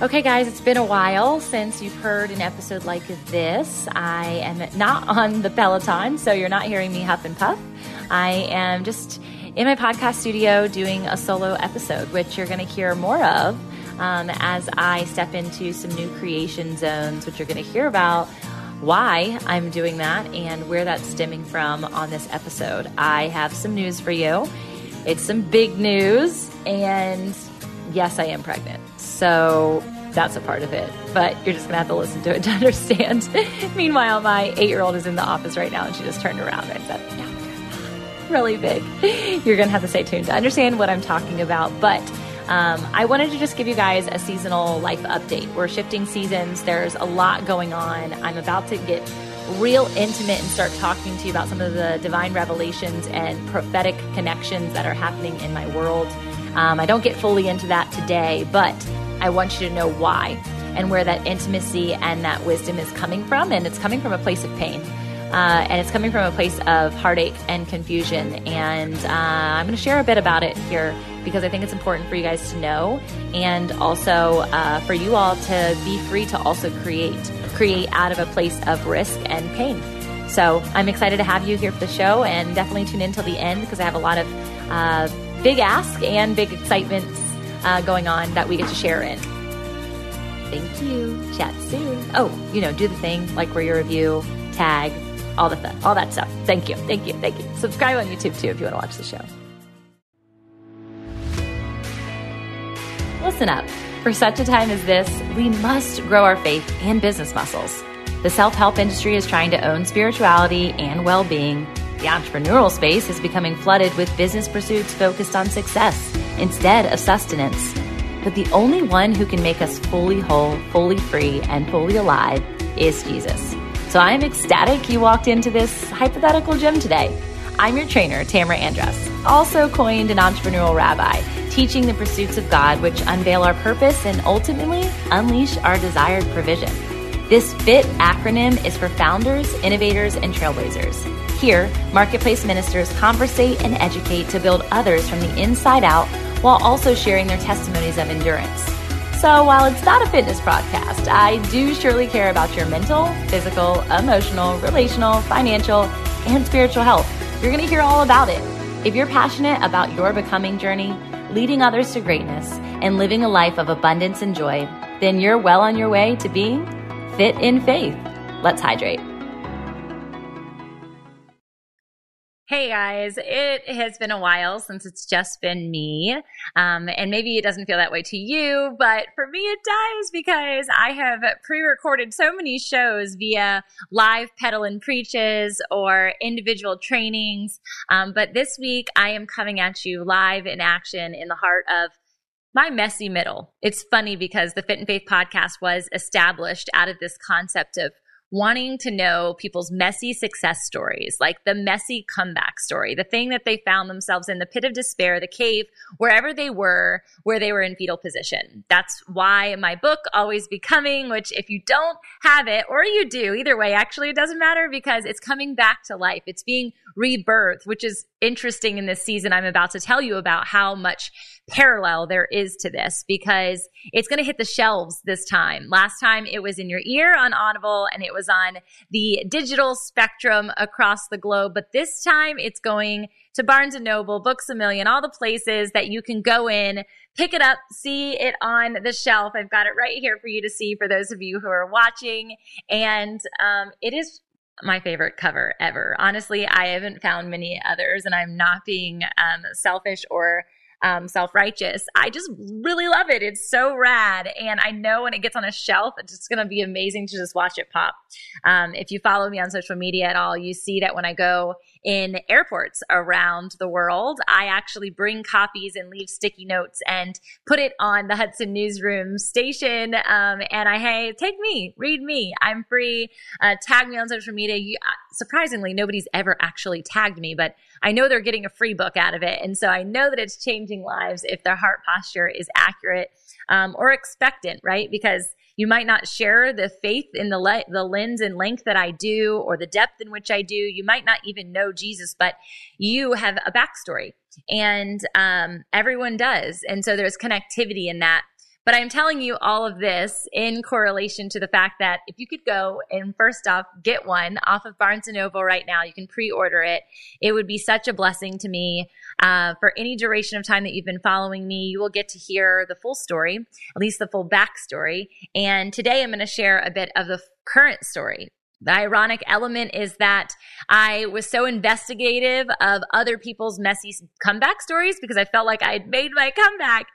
Okay, guys, it's been a while since you've heard an episode like this. I am not on the Peloton, so you're not hearing me huff and puff. I am just in my podcast studio doing a solo episode, which you're going to hear more of um, as I step into some new creation zones, which you're going to hear about why I'm doing that and where that's stemming from on this episode. I have some news for you. It's some big news, and yes, I am pregnant. So that's a part of it. But you're just going to have to listen to it to understand. Meanwhile, my eight year old is in the office right now and she just turned around and said, yeah, really big. You're going to have to stay tuned to understand what I'm talking about. But um, I wanted to just give you guys a seasonal life update. We're shifting seasons, there's a lot going on. I'm about to get real intimate and start talking to you about some of the divine revelations and prophetic connections that are happening in my world. Um, I don't get fully into that today, but I want you to know why and where that intimacy and that wisdom is coming from. And it's coming from a place of pain. Uh, and it's coming from a place of heartache and confusion. And uh, I'm going to share a bit about it here because I think it's important for you guys to know, and also uh, for you all to be free to also create, create out of a place of risk and pain. So I'm excited to have you here for the show, and definitely tune in till the end because I have a lot of uh, big ask and big excitements uh, going on that we get to share in. Thank you. Chat soon. Oh, you know, do the thing like where you review, tag, all the th- all that stuff. Thank you. Thank you. Thank you. Subscribe on YouTube too if you want to watch the show. Listen up. For such a time as this, we must grow our faith and business muscles. The self help industry is trying to own spirituality and well being. The entrepreneurial space is becoming flooded with business pursuits focused on success instead of sustenance. But the only one who can make us fully whole, fully free, and fully alive is Jesus. So I'm ecstatic you walked into this hypothetical gym today. I'm your trainer, Tamra Andress, also coined an entrepreneurial rabbi, teaching the pursuits of God which unveil our purpose and ultimately unleash our desired provision. This FIT acronym is for founders, innovators, and trailblazers. Here, marketplace ministers conversate and educate to build others from the inside out while also sharing their testimonies of endurance. So, while it's not a fitness podcast, I do surely care about your mental, physical, emotional, relational, financial, and spiritual health. You're going to hear all about it. If you're passionate about your becoming journey, leading others to greatness, and living a life of abundance and joy, then you're well on your way to being fit in faith. Let's hydrate. Hey guys, it has been a while since it's just been me. Um, and maybe it doesn't feel that way to you, but for me it does because I have pre recorded so many shows via live pedal and preaches or individual trainings. Um, but this week I am coming at you live in action in the heart of my messy middle. It's funny because the Fit in Faith podcast was established out of this concept of wanting to know people's messy success stories, like the messy comeback story, the thing that they found themselves in the pit of despair, the cave, wherever they were, where they were in fetal position. That's why my book, Always Becoming, which if you don't have it, or you do, either way, actually, it doesn't matter because it's coming back to life. It's being rebirthed, which is interesting in this season. I'm about to tell you about how much parallel there is to this because it's going to hit the shelves this time. Last time it was in your ear on Audible and it was on the digital spectrum across the globe, but this time it's going to Barnes and Noble, Books a Million, all the places that you can go in, pick it up, see it on the shelf. I've got it right here for you to see for those of you who are watching. And um, it is my favorite cover ever. Honestly, I haven't found many others, and I'm not being um, selfish or um, self righteous. I just really love it. It's so rad. And I know when it gets on a shelf, it's just going to be amazing to just watch it pop. Um, if you follow me on social media at all, you see that when I go in airports around the world. I actually bring copies and leave sticky notes and put it on the Hudson Newsroom station. Um, and I, hey, take me, read me. I'm free. Uh, tag me on social media. You, uh, surprisingly, nobody's ever actually tagged me, but I know they're getting a free book out of it. And so I know that it's changing lives if their heart posture is accurate um, or expectant, right? Because you might not share the faith in the le- the lens and length that I do, or the depth in which I do. You might not even know Jesus, but you have a backstory, and um, everyone does, and so there's connectivity in that. But I'm telling you all of this in correlation to the fact that if you could go and first off get one off of Barnes and Noble right now, you can pre-order it. It would be such a blessing to me. Uh, for any duration of time that you've been following me, you will get to hear the full story, at least the full backstory. And today I'm going to share a bit of the current story the ironic element is that I was so investigative of other people's messy comeback stories because I felt like I had made my comeback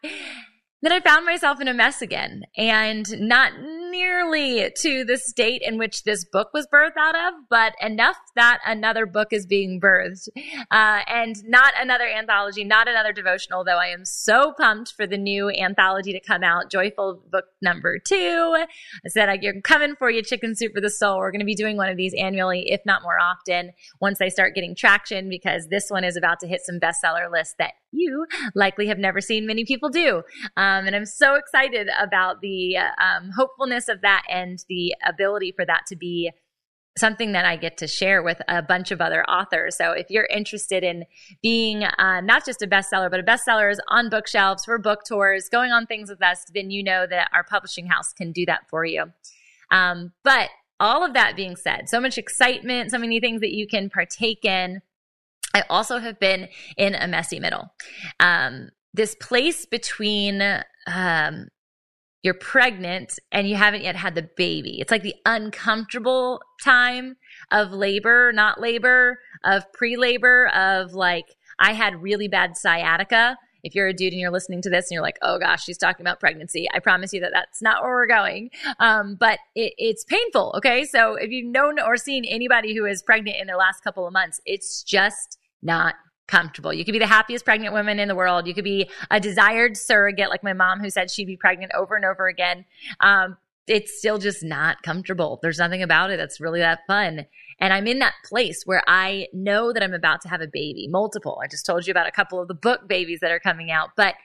then I found myself in a mess again and not nearly to the state in which this book was birthed out of, but enough that another book is being birthed. Uh, and not another anthology, not another devotional, though I am so pumped for the new anthology to come out, Joyful Book Number Two. I said, I'm coming for you, Chicken Soup for the Soul. We're going to be doing one of these annually, if not more often, once they start getting traction, because this one is about to hit some bestseller lists that you likely have never seen many people do. Um, and I'm so excited about the um, hopefulness of that and the ability for that to be something that I get to share with a bunch of other authors. So if you're interested in being uh, not just a bestseller, but a bestseller is on bookshelves for book tours, going on things with us, then you know that our publishing house can do that for you. Um, but all of that being said, so much excitement, so many things that you can partake in. I also have been in a messy middle. Um, this place between um, you're pregnant and you haven't yet had the baby. It's like the uncomfortable time of labor, not labor, of pre labor, of like, I had really bad sciatica. If you're a dude and you're listening to this and you're like, oh gosh, she's talking about pregnancy, I promise you that that's not where we're going. Um, but it, it's painful. Okay. So if you've known or seen anybody who is pregnant in their last couple of months, it's just not comfortable. You could be the happiest pregnant woman in the world. You could be a desired surrogate, like my mom, who said she'd be pregnant over and over again. Um, it's still just not comfortable. There's nothing about it that's really that fun. And I'm in that place where I know that I'm about to have a baby, multiple. I just told you about a couple of the book babies that are coming out, but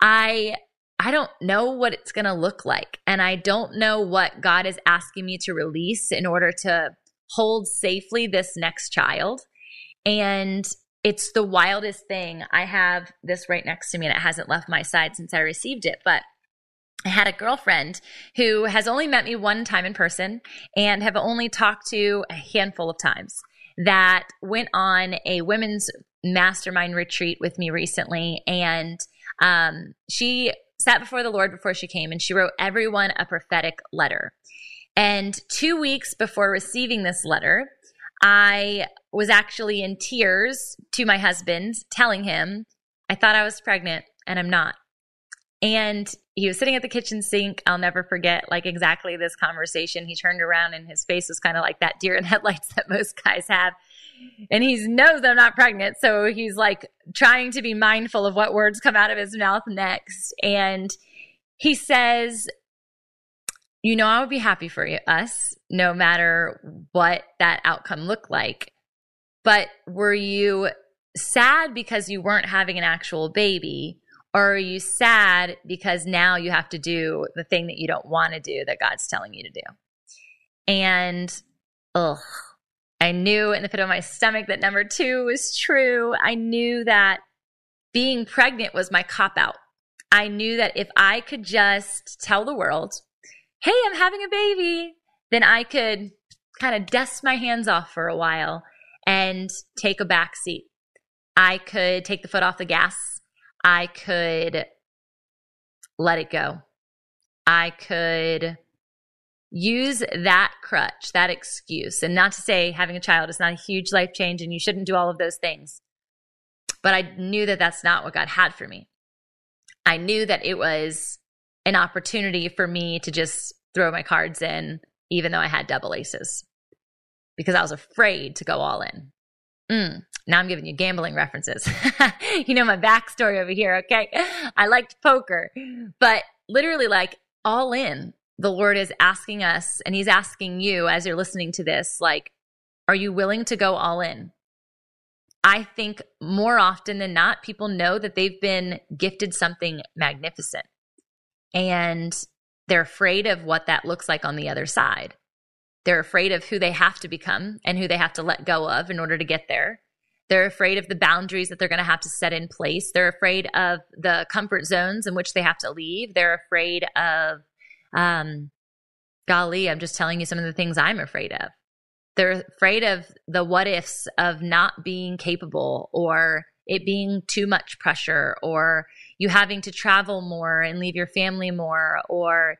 I I don't know what it's going to look like and I don't know what God is asking me to release in order to hold safely this next child. And it's the wildest thing. I have this right next to me and it hasn't left my side since I received it, but I had a girlfriend who has only met me one time in person and have only talked to a handful of times that went on a women's mastermind retreat with me recently. And um, she sat before the Lord before she came and she wrote everyone a prophetic letter. And two weeks before receiving this letter, I was actually in tears to my husband, telling him I thought I was pregnant and I'm not. And he was sitting at the kitchen sink. I'll never forget like exactly this conversation. He turned around and his face was kind of like that deer in headlights that most guys have. And he knows I'm not pregnant. So he's like trying to be mindful of what words come out of his mouth next. And he says, you know, I would be happy for you, us, no matter what that outcome looked like. But were you sad because you weren't having an actual baby? Or are you sad because now you have to do the thing that you don't want to do that God's telling you to do? And, ugh, I knew in the pit of my stomach that number two was true. I knew that being pregnant was my cop out. I knew that if I could just tell the world, hey, I'm having a baby, then I could kind of dust my hands off for a while and take a back seat. I could take the foot off the gas. I could let it go. I could use that crutch, that excuse. And not to say having a child is not a huge life change and you shouldn't do all of those things. But I knew that that's not what God had for me. I knew that it was an opportunity for me to just throw my cards in, even though I had double aces, because I was afraid to go all in. Mm, now I'm giving you gambling references. you know my backstory over here, okay? I liked poker, but literally, like all in, the Lord is asking us, and He's asking you as you're listening to this, like, are you willing to go all in? I think more often than not, people know that they've been gifted something magnificent and they're afraid of what that looks like on the other side. They're afraid of who they have to become and who they have to let go of in order to get there. They're afraid of the boundaries that they're going to have to set in place. They're afraid of the comfort zones in which they have to leave. They're afraid of, um, golly, I'm just telling you some of the things I'm afraid of. They're afraid of the what ifs of not being capable or it being too much pressure or you having to travel more and leave your family more or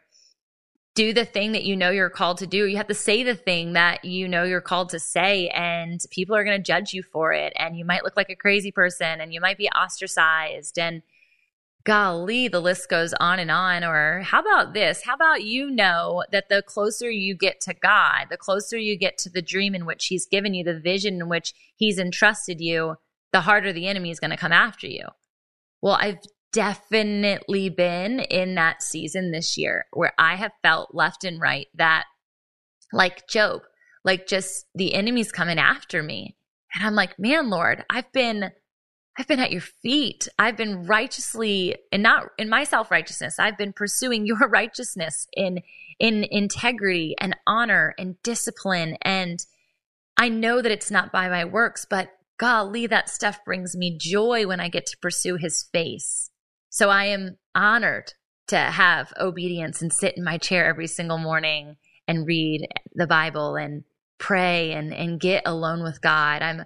do the thing that you know you're called to do. You have to say the thing that you know you're called to say, and people are going to judge you for it. And you might look like a crazy person and you might be ostracized. And golly, the list goes on and on. Or how about this? How about you know that the closer you get to God, the closer you get to the dream in which He's given you, the vision in which He's entrusted you, the harder the enemy is going to come after you. Well, I've definitely been in that season this year where I have felt left and right that, like Job, like just the enemy's coming after me. And I'm like, man, Lord, I've been. I've been at your feet. I've been righteously and not in my self-righteousness. I've been pursuing your righteousness in in integrity and honor and discipline and I know that it's not by my works, but golly, that stuff brings me joy when I get to pursue his face. So I am honored to have obedience and sit in my chair every single morning and read the Bible and pray and, and get alone with God. I'm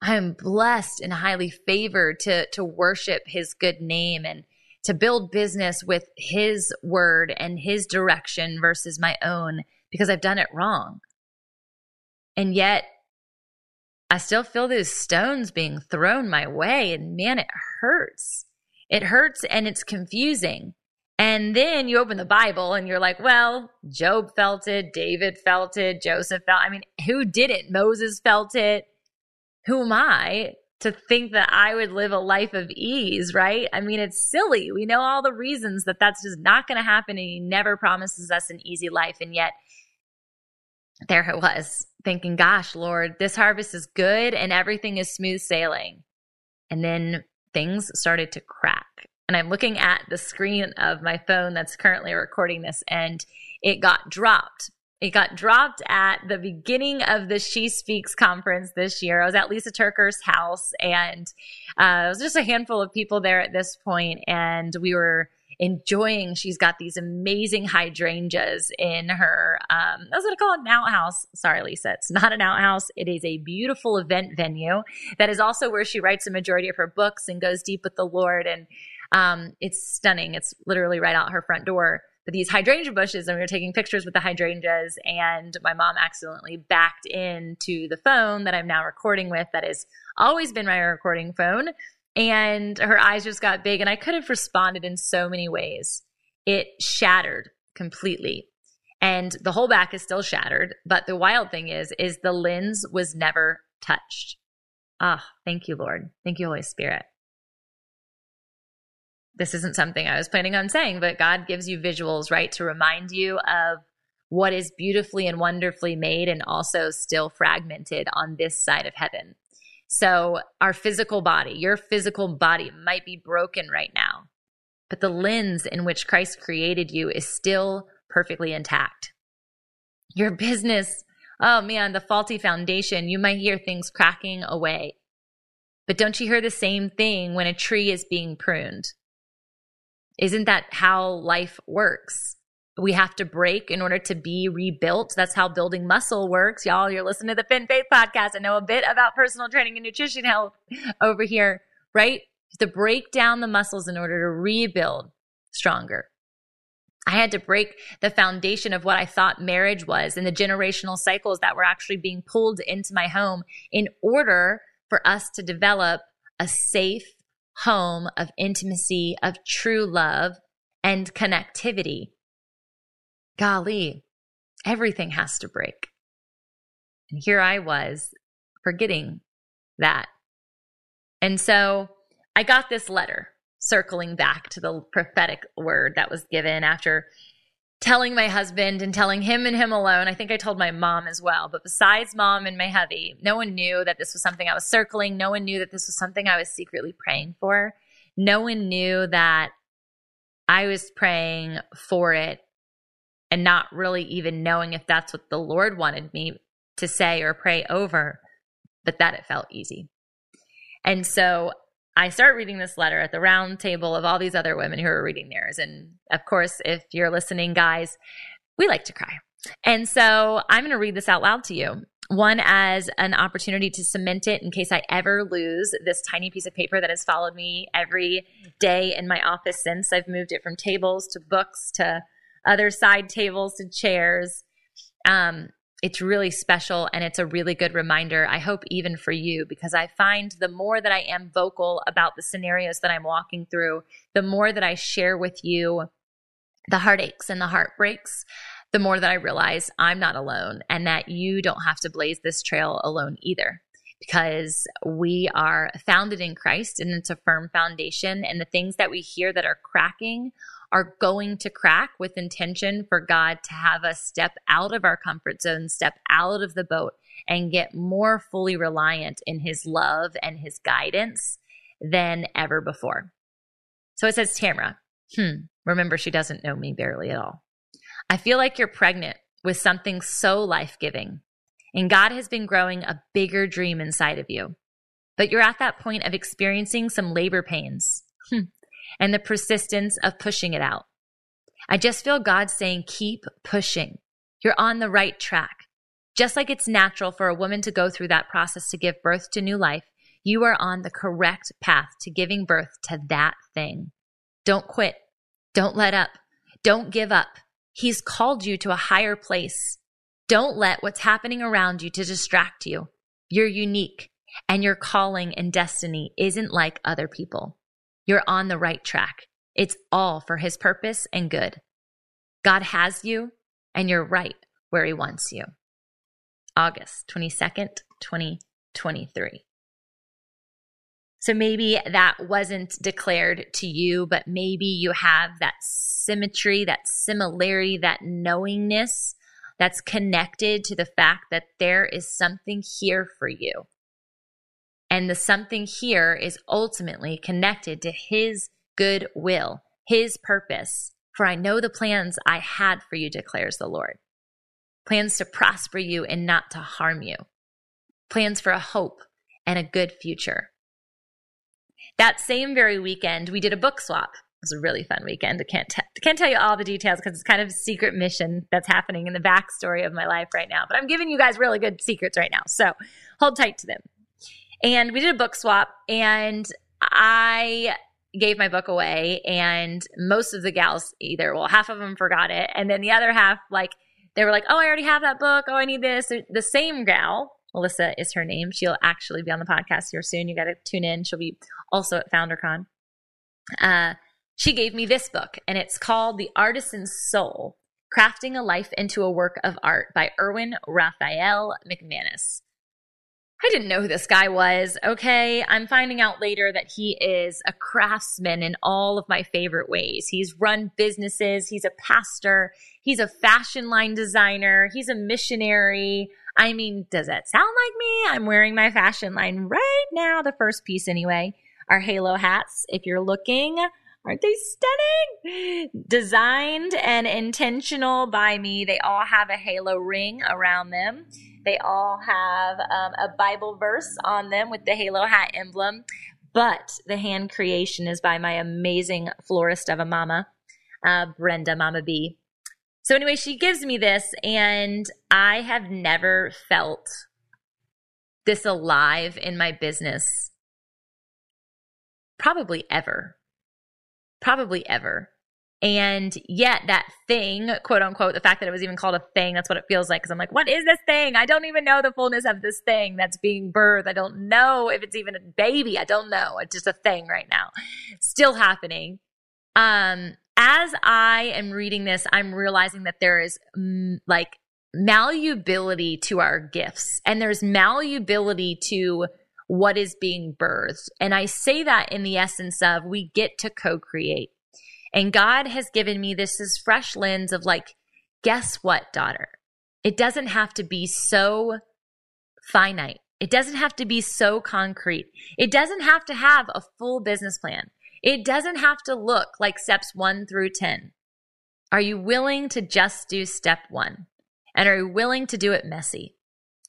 I'm blessed and highly favored to to worship his good name and to build business with his word and his direction versus my own because I've done it wrong. And yet I still feel those stones being thrown my way and man it hurts. It hurts and it's confusing. And then you open the Bible and you're like, well, Job felt it, David felt it, Joseph felt. I mean, who did it? Moses felt it. Who am I to think that I would live a life of ease, right? I mean, it's silly. We know all the reasons that that's just not going to happen and he never promises us an easy life and yet there it was thinking, gosh, Lord, this harvest is good and everything is smooth sailing. And then things started to crack. And I'm looking at the screen of my phone that's currently recording this, and it got dropped. It got dropped at the beginning of the She Speaks conference this year. I was at Lisa TerKeurst's house, and uh, it was just a handful of people there at this point, and we were enjoying. She's got these amazing hydrangeas in her. Um, I was going to call it an outhouse. Sorry, Lisa, it's not an outhouse. It is a beautiful event venue that is also where she writes the majority of her books and goes deep with the Lord. And um, it's stunning. It's literally right out her front door. But these hydrangea bushes, and we were taking pictures with the hydrangeas, and my mom accidentally backed into the phone that I'm now recording with. That has always been my recording phone and her eyes just got big and i could have responded in so many ways. It shattered completely. And the whole back is still shattered but the wild thing is is the lens was never touched. Ah thank you lord. Thank you holy spirit. This isn't something i was planning on saying but god gives you visuals right to remind you of what is beautifully and wonderfully made and also still fragmented on this side of heaven so, our physical body, your physical body might be broken right now, but the lens in which Christ created you is still perfectly intact. Your business, oh man, the faulty foundation, you might hear things cracking away. But don't you hear the same thing when a tree is being pruned? Isn't that how life works? We have to break in order to be rebuilt. That's how building muscle works. Y'all, you're listening to the Fit in Faith podcast. I know a bit about personal training and nutrition health over here, right? To break down the muscles in order to rebuild stronger. I had to break the foundation of what I thought marriage was and the generational cycles that were actually being pulled into my home in order for us to develop a safe home of intimacy, of true love and connectivity golly, everything has to break. And here I was forgetting that. And so I got this letter circling back to the prophetic word that was given after telling my husband and telling him and him alone. I think I told my mom as well. But besides mom and my hubby, no one knew that this was something I was circling. No one knew that this was something I was secretly praying for. No one knew that I was praying for it and not really even knowing if that's what the Lord wanted me to say or pray over, but that it felt easy. And so I start reading this letter at the round table of all these other women who are reading theirs. And of course, if you're listening, guys, we like to cry. And so I'm going to read this out loud to you. One, as an opportunity to cement it in case I ever lose this tiny piece of paper that has followed me every day in my office since I've moved it from tables to books to other side tables and chairs. Um, it's really special and it's a really good reminder, I hope, even for you, because I find the more that I am vocal about the scenarios that I'm walking through, the more that I share with you the heartaches and the heartbreaks, the more that I realize I'm not alone and that you don't have to blaze this trail alone either. Because we are founded in Christ and it's a firm foundation, and the things that we hear that are cracking are going to crack with intention for God to have us step out of our comfort zone, step out of the boat, and get more fully reliant in His love and His guidance than ever before. So it says, Tamra, hmm, remember, she doesn't know me barely at all. I feel like you're pregnant with something so life giving, and God has been growing a bigger dream inside of you. But you're at that point of experiencing some labor pains. Hmm and the persistence of pushing it out. I just feel God saying, keep pushing. You're on the right track. Just like it's natural for a woman to go through that process to give birth to new life, you are on the correct path to giving birth to that thing. Don't quit. Don't let up. Don't give up. He's called you to a higher place. Don't let what's happening around you to distract you. You're unique and your calling and destiny isn't like other people. You're on the right track. It's all for His purpose and good. God has you, and you're right where He wants you. August 22nd, 2023. So maybe that wasn't declared to you, but maybe you have that symmetry, that similarity, that knowingness that's connected to the fact that there is something here for you. And the something here is ultimately connected to his good will, his purpose. For I know the plans I had for you, declares the Lord. Plans to prosper you and not to harm you. Plans for a hope and a good future. That same very weekend, we did a book swap. It was a really fun weekend. I can't, t- can't tell you all the details because it's kind of a secret mission that's happening in the backstory of my life right now. But I'm giving you guys really good secrets right now. So hold tight to them. And we did a book swap, and I gave my book away, and most of the gals either, well, half of them forgot it, and then the other half, like, they were like, oh, I already have that book. Oh, I need this. The same gal, Melissa is her name. She'll actually be on the podcast here soon. You got to tune in. She'll be also at FounderCon. Uh, she gave me this book, and it's called The Artisan's Soul Crafting a Life into a Work of Art by Erwin Raphael McManus. I didn't know who this guy was. Okay. I'm finding out later that he is a craftsman in all of my favorite ways. He's run businesses. He's a pastor. He's a fashion line designer. He's a missionary. I mean, does that sound like me? I'm wearing my fashion line right now. The first piece, anyway, are halo hats. If you're looking, aren't they stunning? Designed and intentional by me. They all have a halo ring around them. They all have um, a Bible verse on them with the halo hat emblem. But the hand creation is by my amazing florist of a mama, uh, Brenda Mama B. So, anyway, she gives me this, and I have never felt this alive in my business. Probably ever. Probably ever. And yet, that thing, quote unquote, the fact that it was even called a thing, that's what it feels like. Cause I'm like, what is this thing? I don't even know the fullness of this thing that's being birthed. I don't know if it's even a baby. I don't know. It's just a thing right now. Still happening. Um, as I am reading this, I'm realizing that there is mm, like malleability to our gifts and there's malleability to what is being birthed. And I say that in the essence of we get to co create and God has given me this, this fresh lens of like, guess what, daughter? It doesn't have to be so finite. It doesn't have to be so concrete. It doesn't have to have a full business plan. It doesn't have to look like steps one through 10. Are you willing to just do step one? And are you willing to do it messy?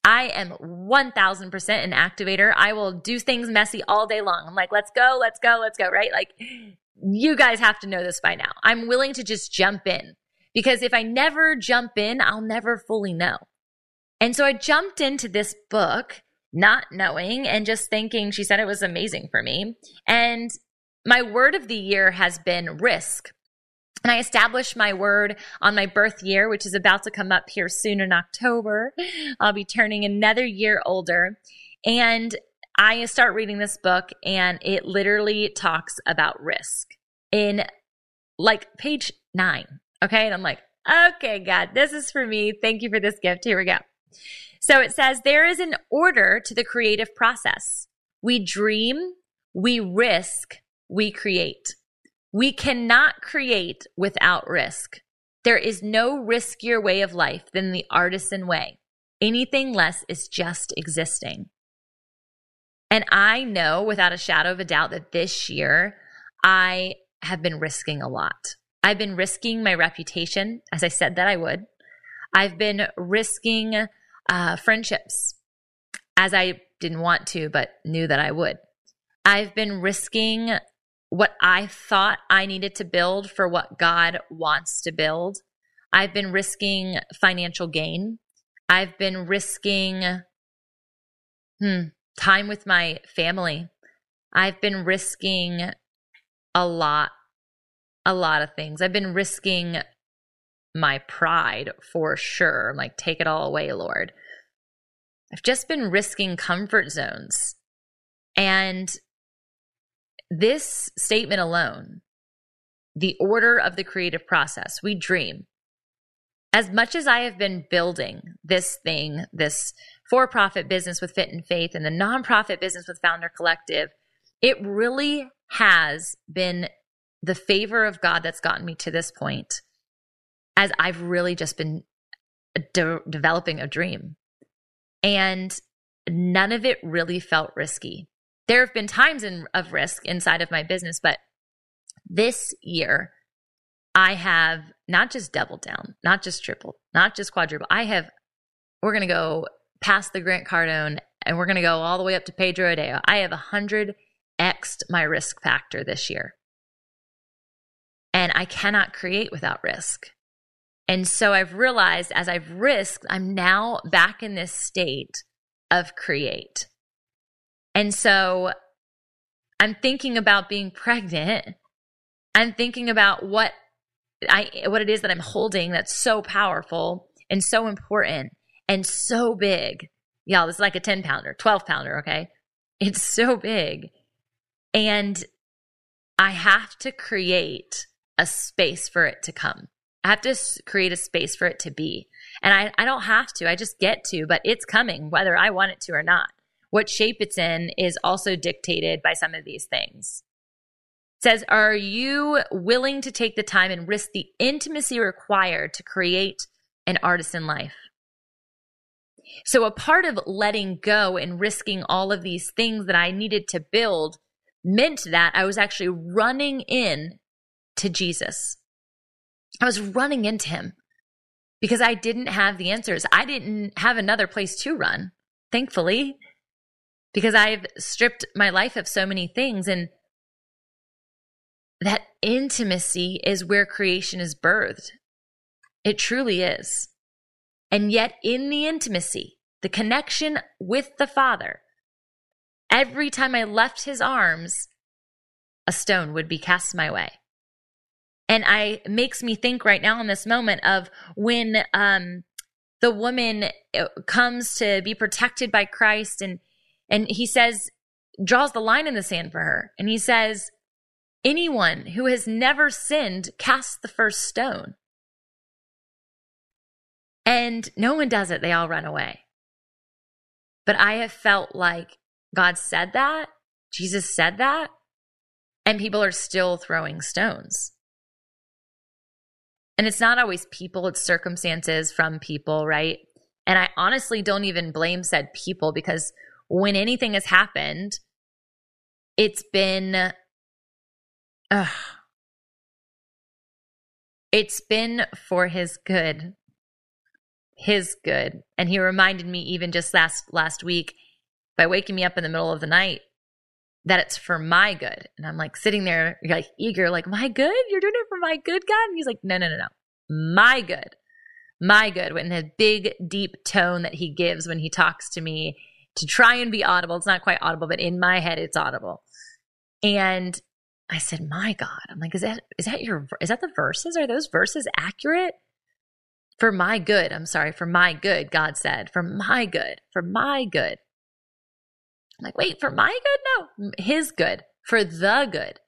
I am 1000% an activator. I will do things messy all day long. I'm like, let's go, let's go, let's go, right? Like, you guys have to know this by now. I'm willing to just jump in because if I never jump in, I'll never fully know. And so I jumped into this book not knowing and just thinking she said it was amazing for me. And my word of the year has been risk. And I established my word on my birth year, which is about to come up here soon in October. I'll be turning another year older. And I start reading this book, and it literally talks about risk in like page nine. Okay. And I'm like, okay, God, this is for me. Thank you for this gift. Here we go. So it says there is an order to the creative process. We dream, we risk, we create. We cannot create without risk. There is no riskier way of life than the artisan way. Anything less is just existing. And I know without a shadow of a doubt that this year I have been risking a lot. I've been risking my reputation, as I said that I would. I've been risking uh, friendships, as I didn't want to, but knew that I would. I've been risking what I thought I needed to build for what God wants to build. I've been risking financial gain. I've been risking hmm, time with my family. I've been risking a lot, a lot of things. I've been risking my pride for sure. I'm like, take it all away, Lord. I've just been risking comfort zones. And this statement alone, the order of the creative process, we dream. As much as I have been building this thing, this for profit business with Fit in Faith and the nonprofit business with Founder Collective, it really has been the favor of God that's gotten me to this point as I've really just been de- developing a dream. And none of it really felt risky there have been times in, of risk inside of my business, but this year I have not just doubled down, not just tripled, not just quadrupled. I have, we're going to go past the Grant Cardone and we're going to go all the way up to Pedro Adao. I have a hundred xed my risk factor this year. And I cannot create without risk. And so I've realized as I've risked, I'm now back in this state of create. And so I'm thinking about being pregnant. I'm thinking about what I what it is that I'm holding that's so powerful and so important and so big. Y'all, this is like a 10 pounder, 12 pounder, okay? It's so big. And I have to create a space for it to come. I have to create a space for it to be. And I, I don't have to, I just get to, but it's coming whether I want it to or not what shape it's in is also dictated by some of these things. It says, are you willing to take the time and risk the intimacy required to create an artisan life? So, a part of letting go and risking all of these things that I needed to build meant that I was actually running in to Jesus. I was running into him because I didn't have the answers. I didn't have another place to run, thankfully because I've stripped my life of so many things. And that intimacy is where creation is birthed. It truly is. And yet, in the intimacy, the connection with the Father, every time I left his arms, a stone would be cast my way. And I makes me think right now in this moment of when um, the woman uh, comes to be protected by Christ and and he says, draws the line in the sand for her. And he says, anyone who has never sinned, cast the first stone. And no one does it, they all run away. But I have felt like God said that, Jesus said that, and people are still throwing stones. And it's not always people, it's circumstances from people, right? And I honestly don't even blame said people because when anything has happened, it's been, uh, it's been for his good. His good. And he reminded me even just last last week by waking me up in the middle of the night that it's for my good. And I'm like sitting there like eager, like, my good? You're doing it for my good, God? And he's like, no, no, no, no. My good. My good. In a big, deep tone that he gives when he talks to me to try and be audible. It's not quite audible, but in my head, it's audible. And I said, my God. I'm like, is that, is that your, is that the verses? Are those verses accurate? For my good. I'm sorry. For my good, God said. For my good. For my good. I'm like, wait, for my good? No, his good. For the good.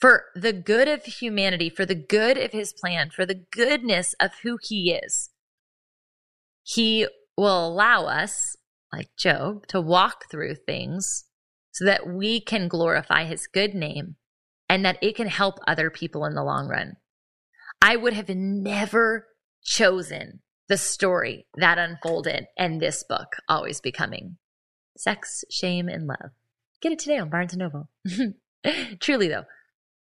For the good of humanity, for the good of his plan, for the goodness of who he is. He will allow us, like Job, to walk through things so that we can glorify his good name and that it can help other people in the long run. I would have never chosen the story that unfolded in this book, Always Becoming Sex, Shame, and Love. Get it today on Barnes & Noble. Truly, though,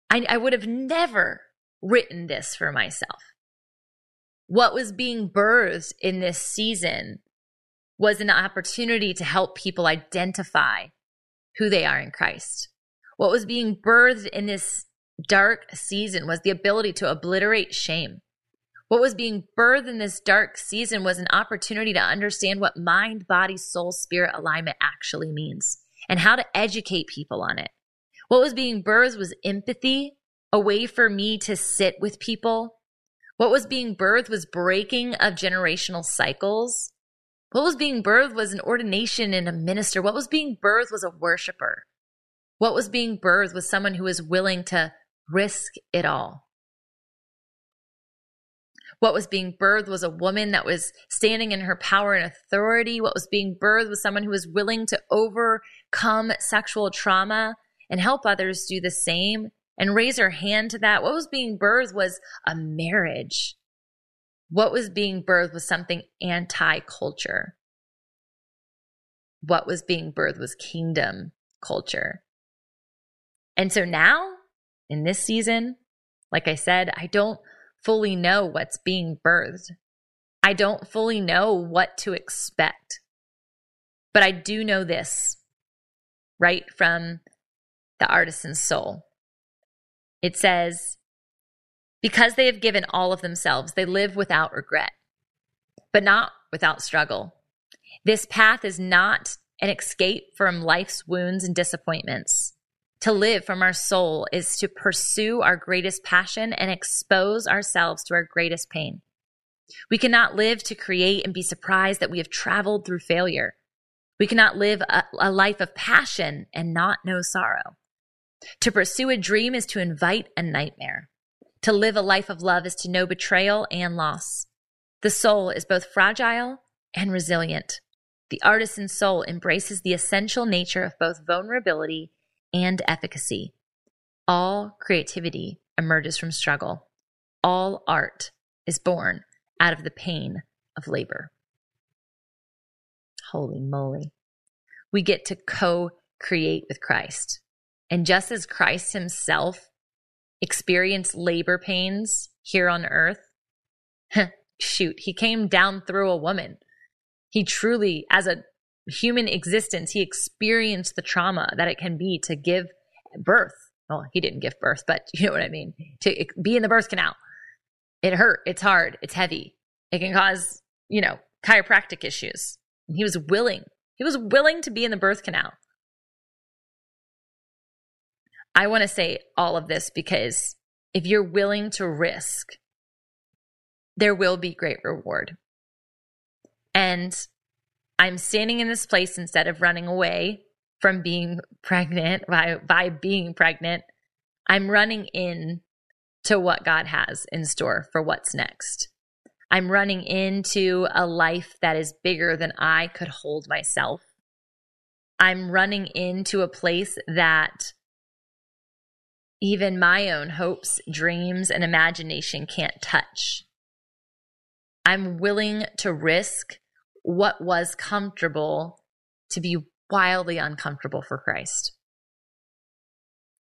I, I would have never written this for myself what was being birthed in this season was an opportunity to help people identify who they are in Christ. What was being birthed in this dark season was the ability to obliterate shame. What was being birthed in this dark season was an opportunity to understand what mind, body, soul, spirit alignment actually means and how to educate people on it. What was being birthed was empathy, a way for me to sit with people what was being birthed was breaking of generational cycles. What was being birthed was an ordination and a minister. What was being birthed was a worshiper. What was being birthed was someone who was willing to risk it all. What was being birthed was a woman that was standing in her power and authority. What was being birthed was someone who was willing to overcome sexual trauma and help others do the same and raise her hand to that. What was being birthed was a marriage. What was being birthed was something anti culture. What was being birthed was kingdom culture. And so now, in this season, like I said, I don't fully know what's being birthed. I don't fully know what to expect. But I do know this right from the artisan's soul. It says, Because they have given all of themselves, they live without regret, but not without struggle. This path is not an escape from life's wounds and disappointments. To live from our soul is to pursue our greatest passion and expose ourselves to our greatest pain. We cannot live to create and be surprised that we have traveled through failure. We cannot live a, a life of passion and not know sorrow. To pursue a dream is to invite a nightmare. To live a life of love is to know betrayal and loss. The soul is both fragile and resilient. The artisan soul embraces the essential nature of both vulnerability and efficacy. All creativity emerges from struggle. All art is born out of the pain of labor. Holy moly. We get to co create with Christ. And just as Christ himself experienced labor pains here on earth, shoot, he came down through a woman. He truly, as a human existence, he experienced the trauma that it can be to give birth. Well, he didn't give birth, but you know what I mean? To be in the birth canal. It hurt. It's hard. It's heavy. It can cause, you know, chiropractic issues. And he was willing. He was willing to be in the birth canal. I want to say all of this because if you're willing to risk, there will be great reward. And I'm standing in this place instead of running away from being pregnant by, by being pregnant. I'm running in to what God has in store for what's next. I'm running into a life that is bigger than I could hold myself. I'm running into a place that even my own hopes, dreams, and imagination can't touch. I'm willing to risk what was comfortable to be wildly uncomfortable for Christ.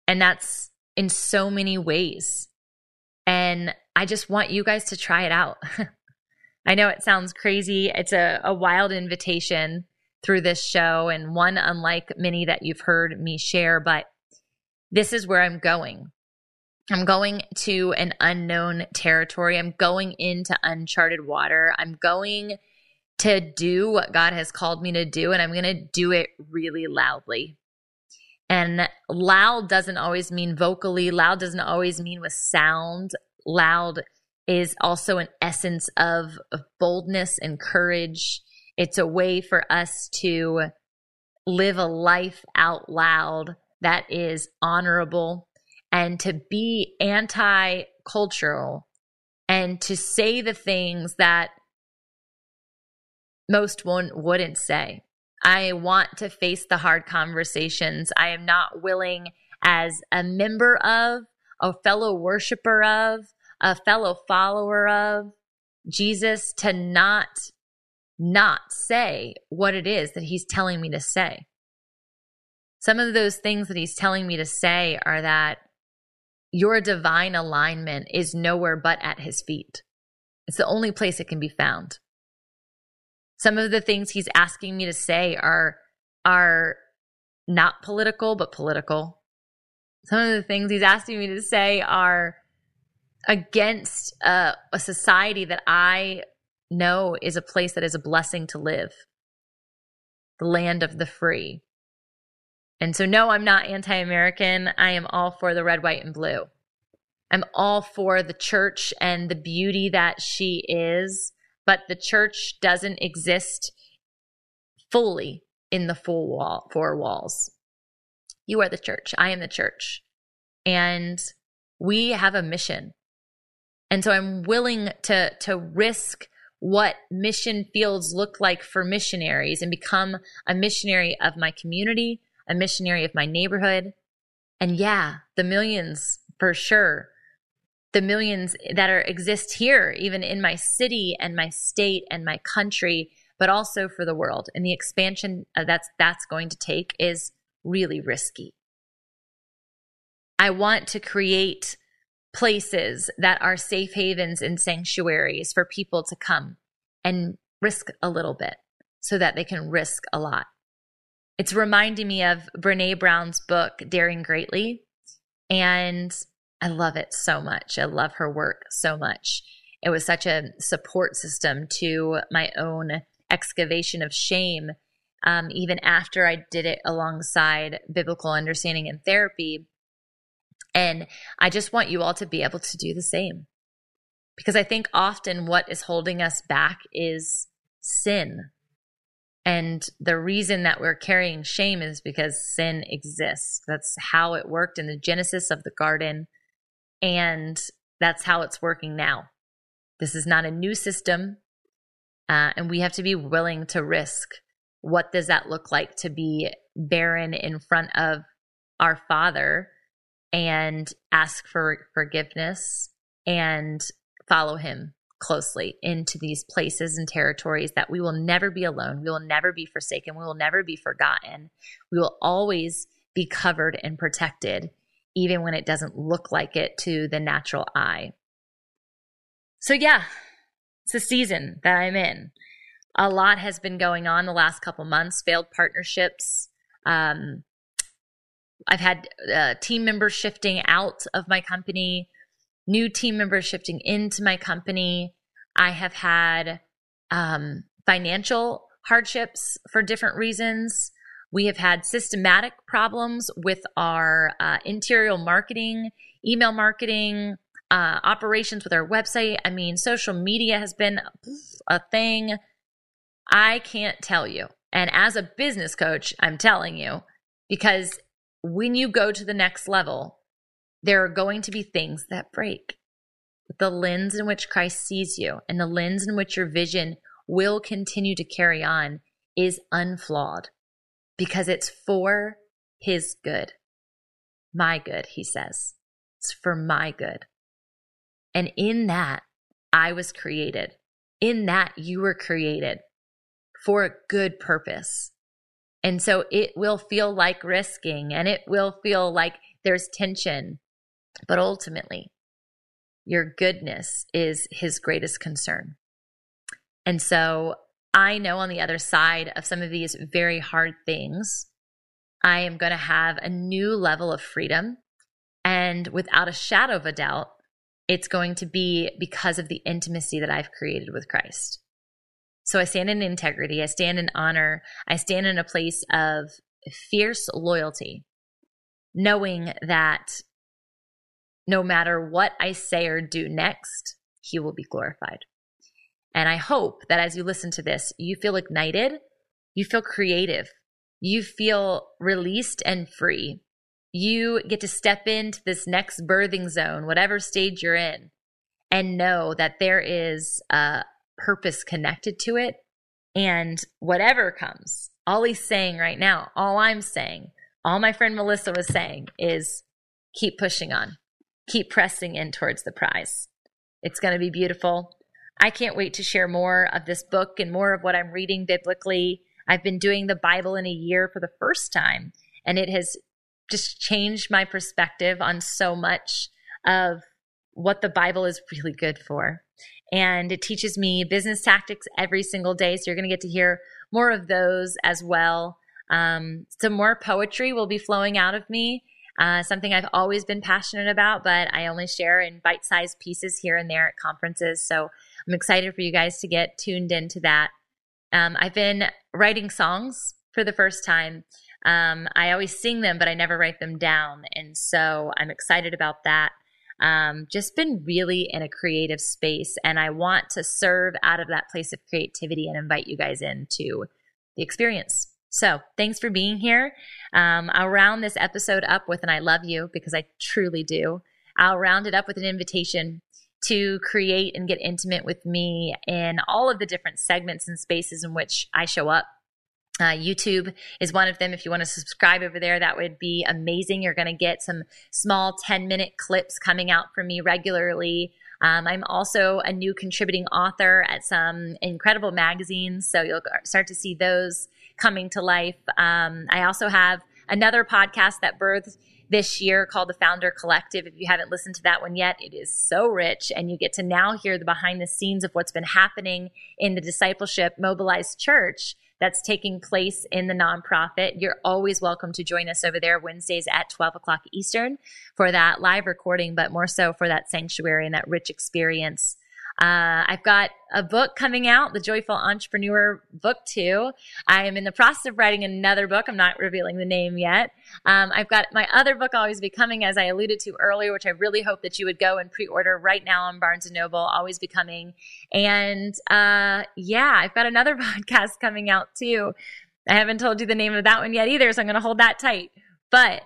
And that's in so many ways. And I just want you guys to try it out. I know it sounds crazy. It's a, a wild invitation through this show and one unlike many that you've heard me share, but this is where I'm going. I'm going to an unknown territory. I'm going into uncharted water. I'm going to do what God has called me to do, and I'm going to do it really loudly. And loud doesn't always mean vocally, loud doesn't always mean with sound. Loud is also an essence of, boldness and courage. It's a way for us to live a life out loud that is honorable and to be anti cultural and to say the things that most one wouldn't say. I want to face the hard conversations. I am not willing, as a member of, a fellow worshiper of, a fellow follower of Jesus, to not not say what it is that he's telling me to say. Some of those things that he's telling me to say are that your divine alignment is nowhere but at his feet. It's the only place it can be found. Some of the things he's asking me to say are are not political but political. Some of the things he's asking me to say are against uh, a society that I know is a place that is a blessing to live, the land of the free. And so, no, I'm not anti American. I am all for the red, white, and blue. I'm all for the church and the beauty that she is, but the church doesn't exist fully in the full wall, four walls. You are the church. I am the church. And we have a mission. And so I'm willing to, to risk what mission fields look like for missionaries and become a missionary of my community, a missionary of my neighborhood. And yeah, the millions for sure. The millions that are exist here, even in my city and my state and my country, but also for the world. And the expansion uh, that's that's going to take is really risky. I want to create places that are safe havens and sanctuaries for people to come and risk a little bit so that they can risk a lot. It's reminding me of Brene Brown's book, Daring Greatly. And I love it so much. I love her work so much. It was such a support system to my own excavation of shame, um, even after I did it alongside biblical understanding and therapy. And I just want you all to be able to do the same. Because I think often what is holding us back is sin. And the reason that we're carrying shame is because sin exists. That's how it worked in the genesis of the garden. And that's how it's working now. This is not a new system. Uh, and we have to be willing to risk what does that look like to be barren in front of our father and ask for forgiveness and follow him closely into these places and territories that we will never be alone. We will never be forsaken. We will never be forgotten. We will always be covered and protected, even when it doesn't look like it to the natural eye. So, yeah, it's a season that I'm in. A lot has been going on the last couple months, failed partnerships, um, I've had uh, team members shifting out of my company, new team members shifting into my company. I have had um, financial hardships for different reasons. We have had systematic problems with our uh, interior marketing, email marketing, uh, operations with our website. I mean, social media has been a thing. I can't tell you. And as a business coach, I'm telling you because when you go to the next level, there are going to be things that break. The lens in which Christ sees you and the lens in which your vision will continue to carry on is unflawed because it's for his good. My good, he says. It's for my good. And in that, I was created. In that, you were created for a good purpose. And so it will feel like risking and it will feel like there's tension. But ultimately, your goodness is his greatest concern. And so I know on the other side of some of these very hard things, I am going to have a new level of freedom. And without a shadow of a doubt, it's going to be because of the intimacy that I've created with Christ. So I stand in integrity, I stand in honor, I stand in a place of fierce loyalty, knowing that no matter what I say or do next, He will be glorified. And I hope that as you listen to this, you feel ignited, you feel creative, you feel released and free. You get to step into this next birthing zone, whatever stage you're in, and know that there is a purpose connected to it. And whatever comes, all he's saying right now, all I'm saying, all my friend Melissa was saying is keep pushing on, keep pressing in towards the prize. It's going to be beautiful. I can't wait to share more of this book and more of what I'm reading biblically. I've been doing the Bible in a year for the first time, and it has just changed my perspective on so much of what the Bible is really good for. And it teaches me business tactics every single day. So you're going to get to hear more of those as well. Um, some more poetry will be flowing out of me. Uh, something I've always been passionate about, but I only share in bite sized pieces here and there at conferences. So I'm excited for you guys to get tuned into that. Um, I've been writing songs for the first time. Um, I always sing them, but I never write them down. And so I'm excited about that. Um, just been really in a creative space, and I want to serve out of that place of creativity and invite you guys into the experience. So, thanks for being here. Um, I'll round this episode up with an I love you because I truly do. I'll round it up with an invitation to create and get intimate with me in all of the different segments and spaces in which I show up. Uh, YouTube is one of them. If you want to subscribe over there, that would be amazing. You're going to get some small 10 minute clips coming out from me regularly. Um, I'm also a new contributing author at some incredible magazines, so you'll start to see those coming to life. Um, I also have another podcast that birthed this year called the Founder Collective. If you haven't listened to that one yet, it is so rich, and you get to now hear the behind the scenes of what's been happening in the discipleship mobilized church that's taking place in the nonprofit. You're always welcome to join us over there Wednesdays at 12 o'clock Eastern for that live recording, but more so for that sanctuary and that rich experience uh, I've got a book coming out, The Joyful Entrepreneur Book 2. I am in the process of writing another book. I'm not revealing the name yet. Um, I've got my other book always becoming, as I alluded to earlier, which I really hope that you would go and pre-order right now on Barnes & Noble, Always Becoming. And uh, yeah, I've got another podcast coming out too. I haven't told you the name of that one yet either, so I'm going to hold that tight. But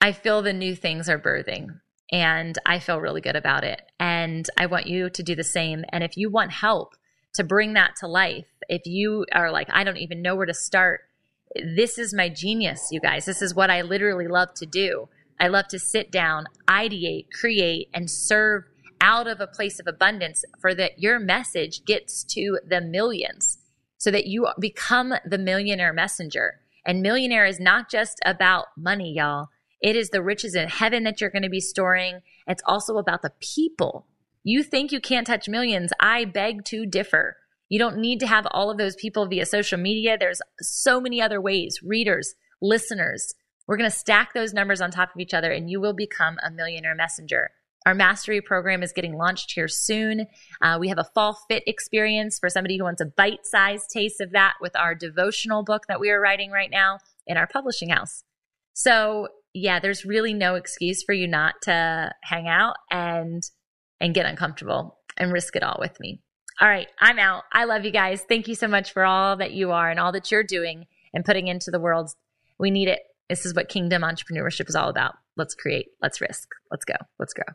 I feel the new things are birthing and I feel really good about it. And I want you to do the same. And if you want help to bring that to life, if you are like, I don't even know where to start, this is my genius, you guys. This is what I literally love to do. I love to sit down, ideate, create, and serve out of a place of abundance for that your message gets to the millions so that you become the millionaire messenger. And millionaire is not just about money, y'all. It is the riches in heaven that you're going to be storing. It's also about the people. You think you can't touch millions. I beg to differ. You don't need to have all of those people via social media. There's so many other ways. Readers, listeners. We're going to stack those numbers on top of each other and you will become a millionaire messenger. Our mastery program is getting launched here soon. Uh, we have a fall fit experience for somebody who wants a bite sized taste of that with our devotional book that we are writing right now in our publishing house. So yeah, there's really no excuse for you not to hang out and and get uncomfortable and risk it all with me. All right, I'm out. I love you guys. Thank you so much for all that you are and all that you're doing and putting into the world. We need it. This is what kingdom entrepreneurship is all about. Let's create, let's risk, let's go, let's grow.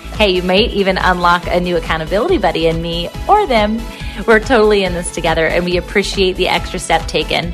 Hey, you might even unlock a new accountability buddy in me or them We're totally in this together and we appreciate the extra step taken.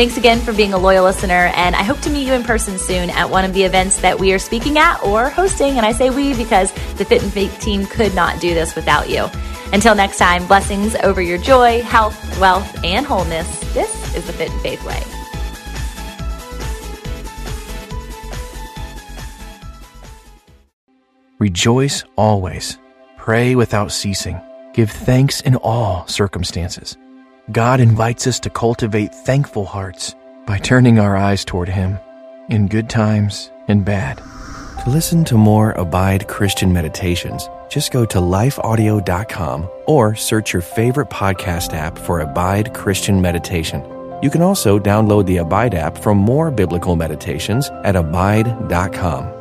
Thanks again for being a loyal listener, and I hope to meet you in person soon at one of the events that we are speaking at or hosting. And I say we because the Fit in Faith team could not do this without you. Until next time, blessings over your joy, health, wealth, and wholeness. This is the Fit in Faith Way. Rejoice always. Pray without ceasing. Give thanks in all circumstances. God invites us to cultivate thankful hearts by turning our eyes toward Him in good times and bad. To listen to more Abide Christian meditations, just go to lifeaudio.com or search your favorite podcast app for Abide Christian Meditation. You can also download the Abide app for more biblical meditations at abide.com.